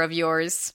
of yours.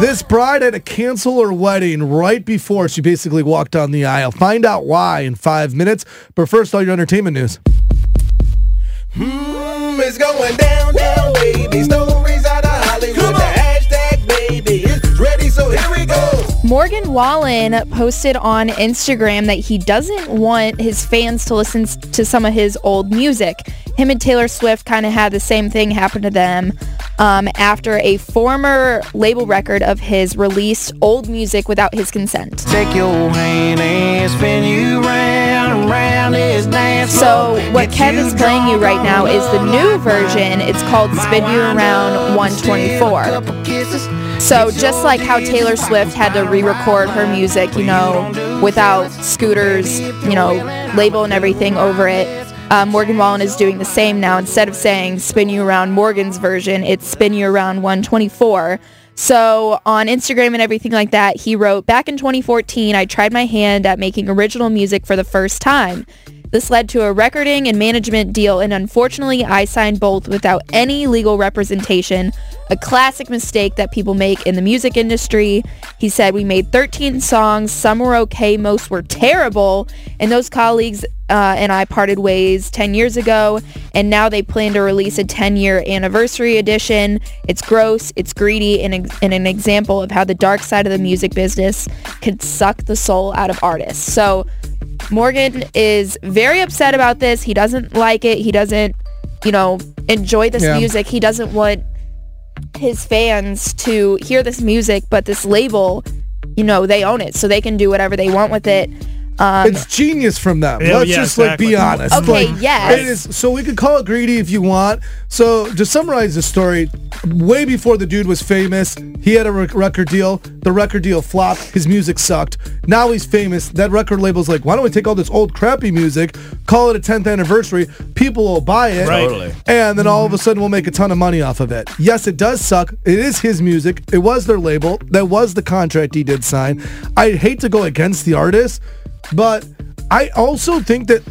This bride had to cancel her wedding right before she basically walked down the aisle. Find out why in five minutes. But first, all your entertainment news. Mm, it's going down, down, baby. Stories out of Hollywood. The hashtag, baby, is ready, so here we go. Morgan Wallen posted on Instagram that he doesn't want his fans to listen to some of his old music. Him and Taylor Swift kind of had the same thing happen to them um, after a former label record of his released old music without his consent. Take your hand and spin you round round this dance So what Kev is playing you right now is the new version. It's called Spin You Around 124. So just like how Taylor Swift had to re-record her music, you know, without Scooter's, you know, label and everything over it, uh, Morgan Wallen is doing the same now. Instead of saying "Spin You Around" Morgan's version, it's "Spin You Around 124." So on Instagram and everything like that, he wrote, "Back in 2014, I tried my hand at making original music for the first time." This led to a recording and management deal, and unfortunately, I signed both without any legal representation. A classic mistake that people make in the music industry. He said, We made 13 songs. Some were okay, most were terrible. And those colleagues uh, and I parted ways 10 years ago, and now they plan to release a 10 year anniversary edition. It's gross, it's greedy, and, ex- and an example of how the dark side of the music business can suck the soul out of artists. So, Morgan is very upset about this. He doesn't like it. He doesn't, you know, enjoy this Yeah. music. He doesn't want his fans to hear this music, but this label, you know, they own it, so they can do whatever they want with it. Um, It's genius from them. Yeah, Let's yeah, just like be honest. Okay, Like, yes. It is so we could call it greedy if you want. So to summarize the story, way before the dude was famous, he had a rec- record deal. The record deal flopped. His music sucked. Now he's famous. That record label's like, why don't we take all this old crappy music, call it a 10th anniversary, people will buy it, Right. Totally. and then all of a sudden we'll make a ton of money off of it. Yes, it does suck. It is his music. It was their label. That was the contract he did sign. I hate to go against the artist, but I also think that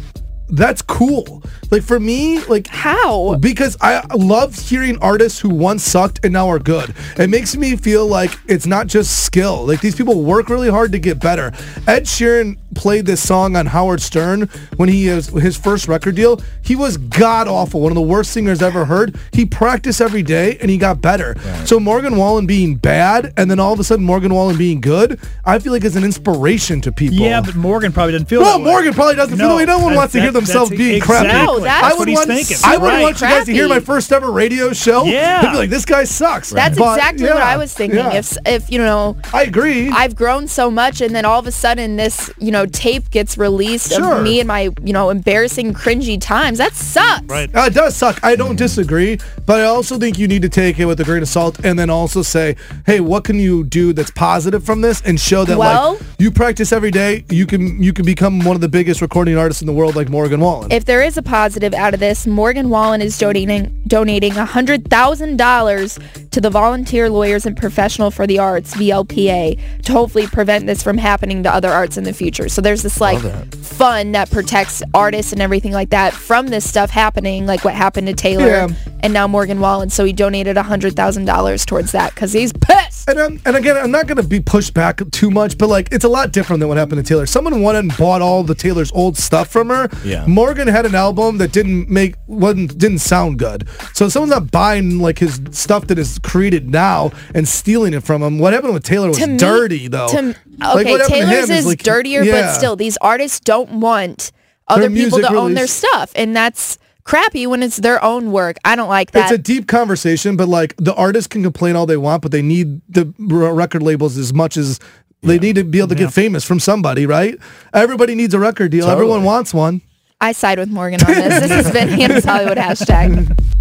that's cool. Like for me, like how? because I love hearing artists who once sucked and now are good. It makes me feel like it's not just skill. Like these people work really hard to get better. Ed Sheeran played this song on Howard Stern when he was his first record deal. He was god awful, one of the worst singers ever heard. He practiced every day and he got better. So Morgan Wallen being bad and then all of a sudden Morgan Wallen being good, I feel like is an inspiration to people. Yeah, but Morgan probably doesn't feel Well, that way. Morgan probably doesn't feel that way. No one that- wants to hear themselves that's- being crappy. No, that's that's I what would he's want- thinking. I wouldn't Right. want you guys to hear my first ever radio show. Yeah. I'd be like, this guy sucks. That's But, exactly what I was thinking. yeah. If if you know, I agree. I've grown so much, and then all of a sudden this you know tape gets released Sure. of me and my you know embarrassing, cringy times. That sucks. Right. Uh, it does suck. I don't disagree, but I also think you need to take it with a grain of salt and then also say, hey, what can you do that's positive from this and show that Well- like you practice every day, you can you can become one of the biggest recording artists in the world like Morgan Wallen. If there is a positive out of this, Morgan Wallen is donating donating hundred thousand dollars to to the Volunteer Lawyers and Professional for the Arts (VLPA) to hopefully prevent this from happening to other arts in the future. So there's this like fund that protects artists and everything like that from this stuff happening, like what happened to Taylor. Yeah. And now Morgan Wallen. So he donated hundred thousand dollars towards that because he's pissed. And, I'm, and again, I'm not going to be pushed back too much, but like it's a lot different than what happened to Taylor. Someone went and bought all the Taylor's old stuff from her. Yeah. Morgan had an album that didn't make wasn't didn't sound good. So someone's not buying like his stuff that is created now and stealing it from him. What happened with Taylor was To me- dirty though. To, Like, okay, what happened to Taylor's him is like- dirtier, yeah. but still, these artists don't want other people music to own their stuff, and that's crappy when it's their own work. I don't like that. It's a deep conversation, but like the artists can complain all they want, but they need the record labels as much as they need to be able to get famous from somebody, right? Everybody needs a record deal. Everyone wants one. I side with Morgan on this. This has been Hannah's Hollywood hashtag.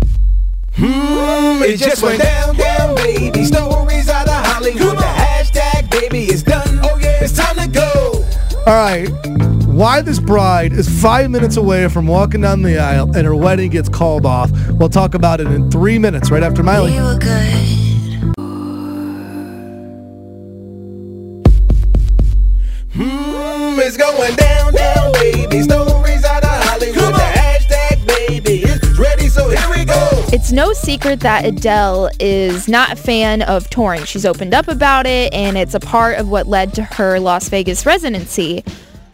Hmm, it just went down, down, baby. Stories out of Hollywood. The hashtag, baby, is done. Oh yeah, it's time to go. All right. Why this bride is five minutes away from walking down the aisle and her wedding gets called off. We'll talk about it in three minutes right after Miley. Mm, it's going down, down, baby. Stories out of Hollywood. The hashtag, baby, is ready. So here we go. It's no secret that Adele is not a fan of touring. She's opened up about it, and it's a part of what led to her Las Vegas residency.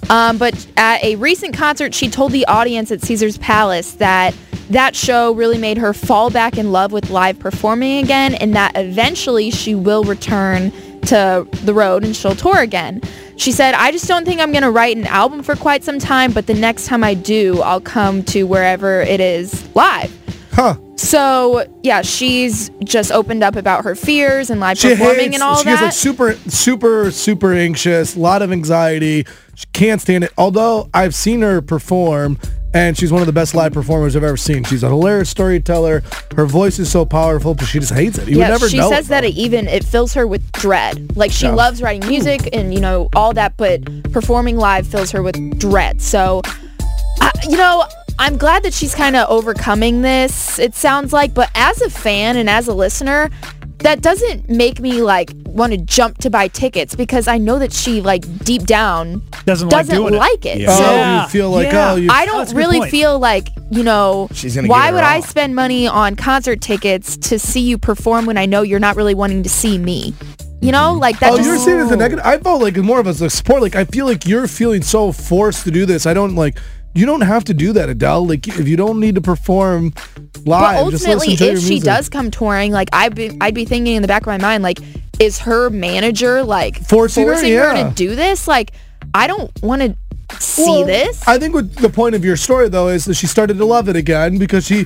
Um, but at a recent concert, she told the audience at Caesar's Palace that that show really made her fall back in love with live performing again, and that eventually she will return to the road and she'll tour again. She said, I just don't think I'm going to write an album for quite some time, but the next time I do, I'll come to wherever it is live. Huh. So yeah, she's just opened up about her fears and live She performing hates, and all she that. She's like super, super, super anxious, a lot of anxiety. She can't stand it. Although I've seen her perform and she's one of the best live performers I've ever seen. She's a hilarious storyteller. Her voice is so powerful, but she just hates it. You yeah, would never she says it, that it even it fills her with dread. Like she Yeah. loves writing music and you know all that, but performing live fills her with dread. So, I, you know, I'm glad that she's kind of overcoming this. It sounds like, but as a fan and as a listener, that doesn't make me like want to jump to buy tickets because I know that she like deep down Doesn't like doesn't doing it. like it. Yeah. Oh, So Yeah. you feel like, Yeah. oh, you I don't a good really feel like, you know, She's gonna why would her I spend money on concert tickets to see you perform when I know you're not really wanting to see me? You know, mm-hmm. like that Oh, just you're seeing it as a negative. I felt like more of as a support. Like I feel like you're feeling so forced to do this. I don't like. You don't have to do that, Adele. Like if you don't need to perform live, But ultimately, listen to your if she does come touring, like I'd be, I'd be thinking in the back of my mind, like, is her manager like Forcing her? Yeah. to do this? Like, I don't want to see Well, this. I think what the point of your story though is that she started to love it again because she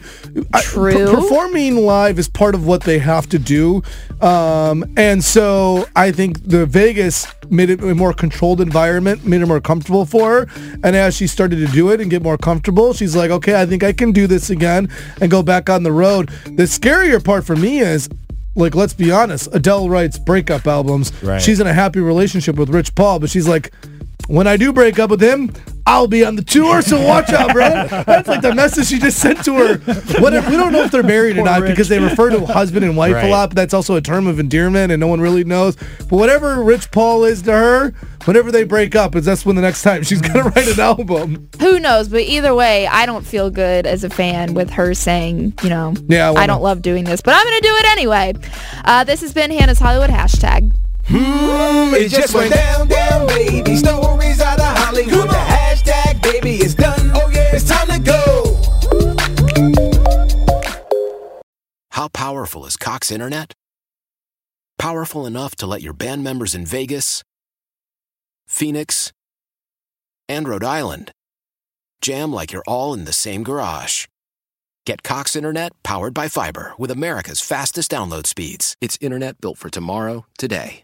True. per- performing live is part of what they have to do, um, and so I think the Vegas made it a more controlled environment, made it more comfortable for her. And as she started to do it and get more comfortable, she's like, okay, I think I can do this again and go back on the road. The scarier part for me is. Like, let's be honest. Adele writes breakup albums. Right. She's in a happy relationship with Rich Paul, but she's like, when I do break up with him, I'll be on the tour, so watch out, bro. That's like the message she just sent to her. What if, we don't know if they're married or not Rich. because they refer to husband and wife a lot, but that's also a term of endearment and no one really knows. But whatever Rich Paul is to her, whenever they break up, is that's when the next time she's gonna write an album. Who knows? But either way, I don't feel good as a fan with her saying, you know, Yeah, I I, don't love doing this, but I'm going to do it anyway. Uh, this has been Hannah's Hollywood hashtag. It just went down, down, baby. Stories out of Hollywood. The hashtag, baby, is done. Oh yeah, it's time to go. How powerful is Cox Internet? Powerful enough to let your band members in Vegas, Phoenix, and Rhode Island jam like you're all in the same garage. Get Cox Internet powered by fiber with America's fastest download speeds. It's internet built for tomorrow, today.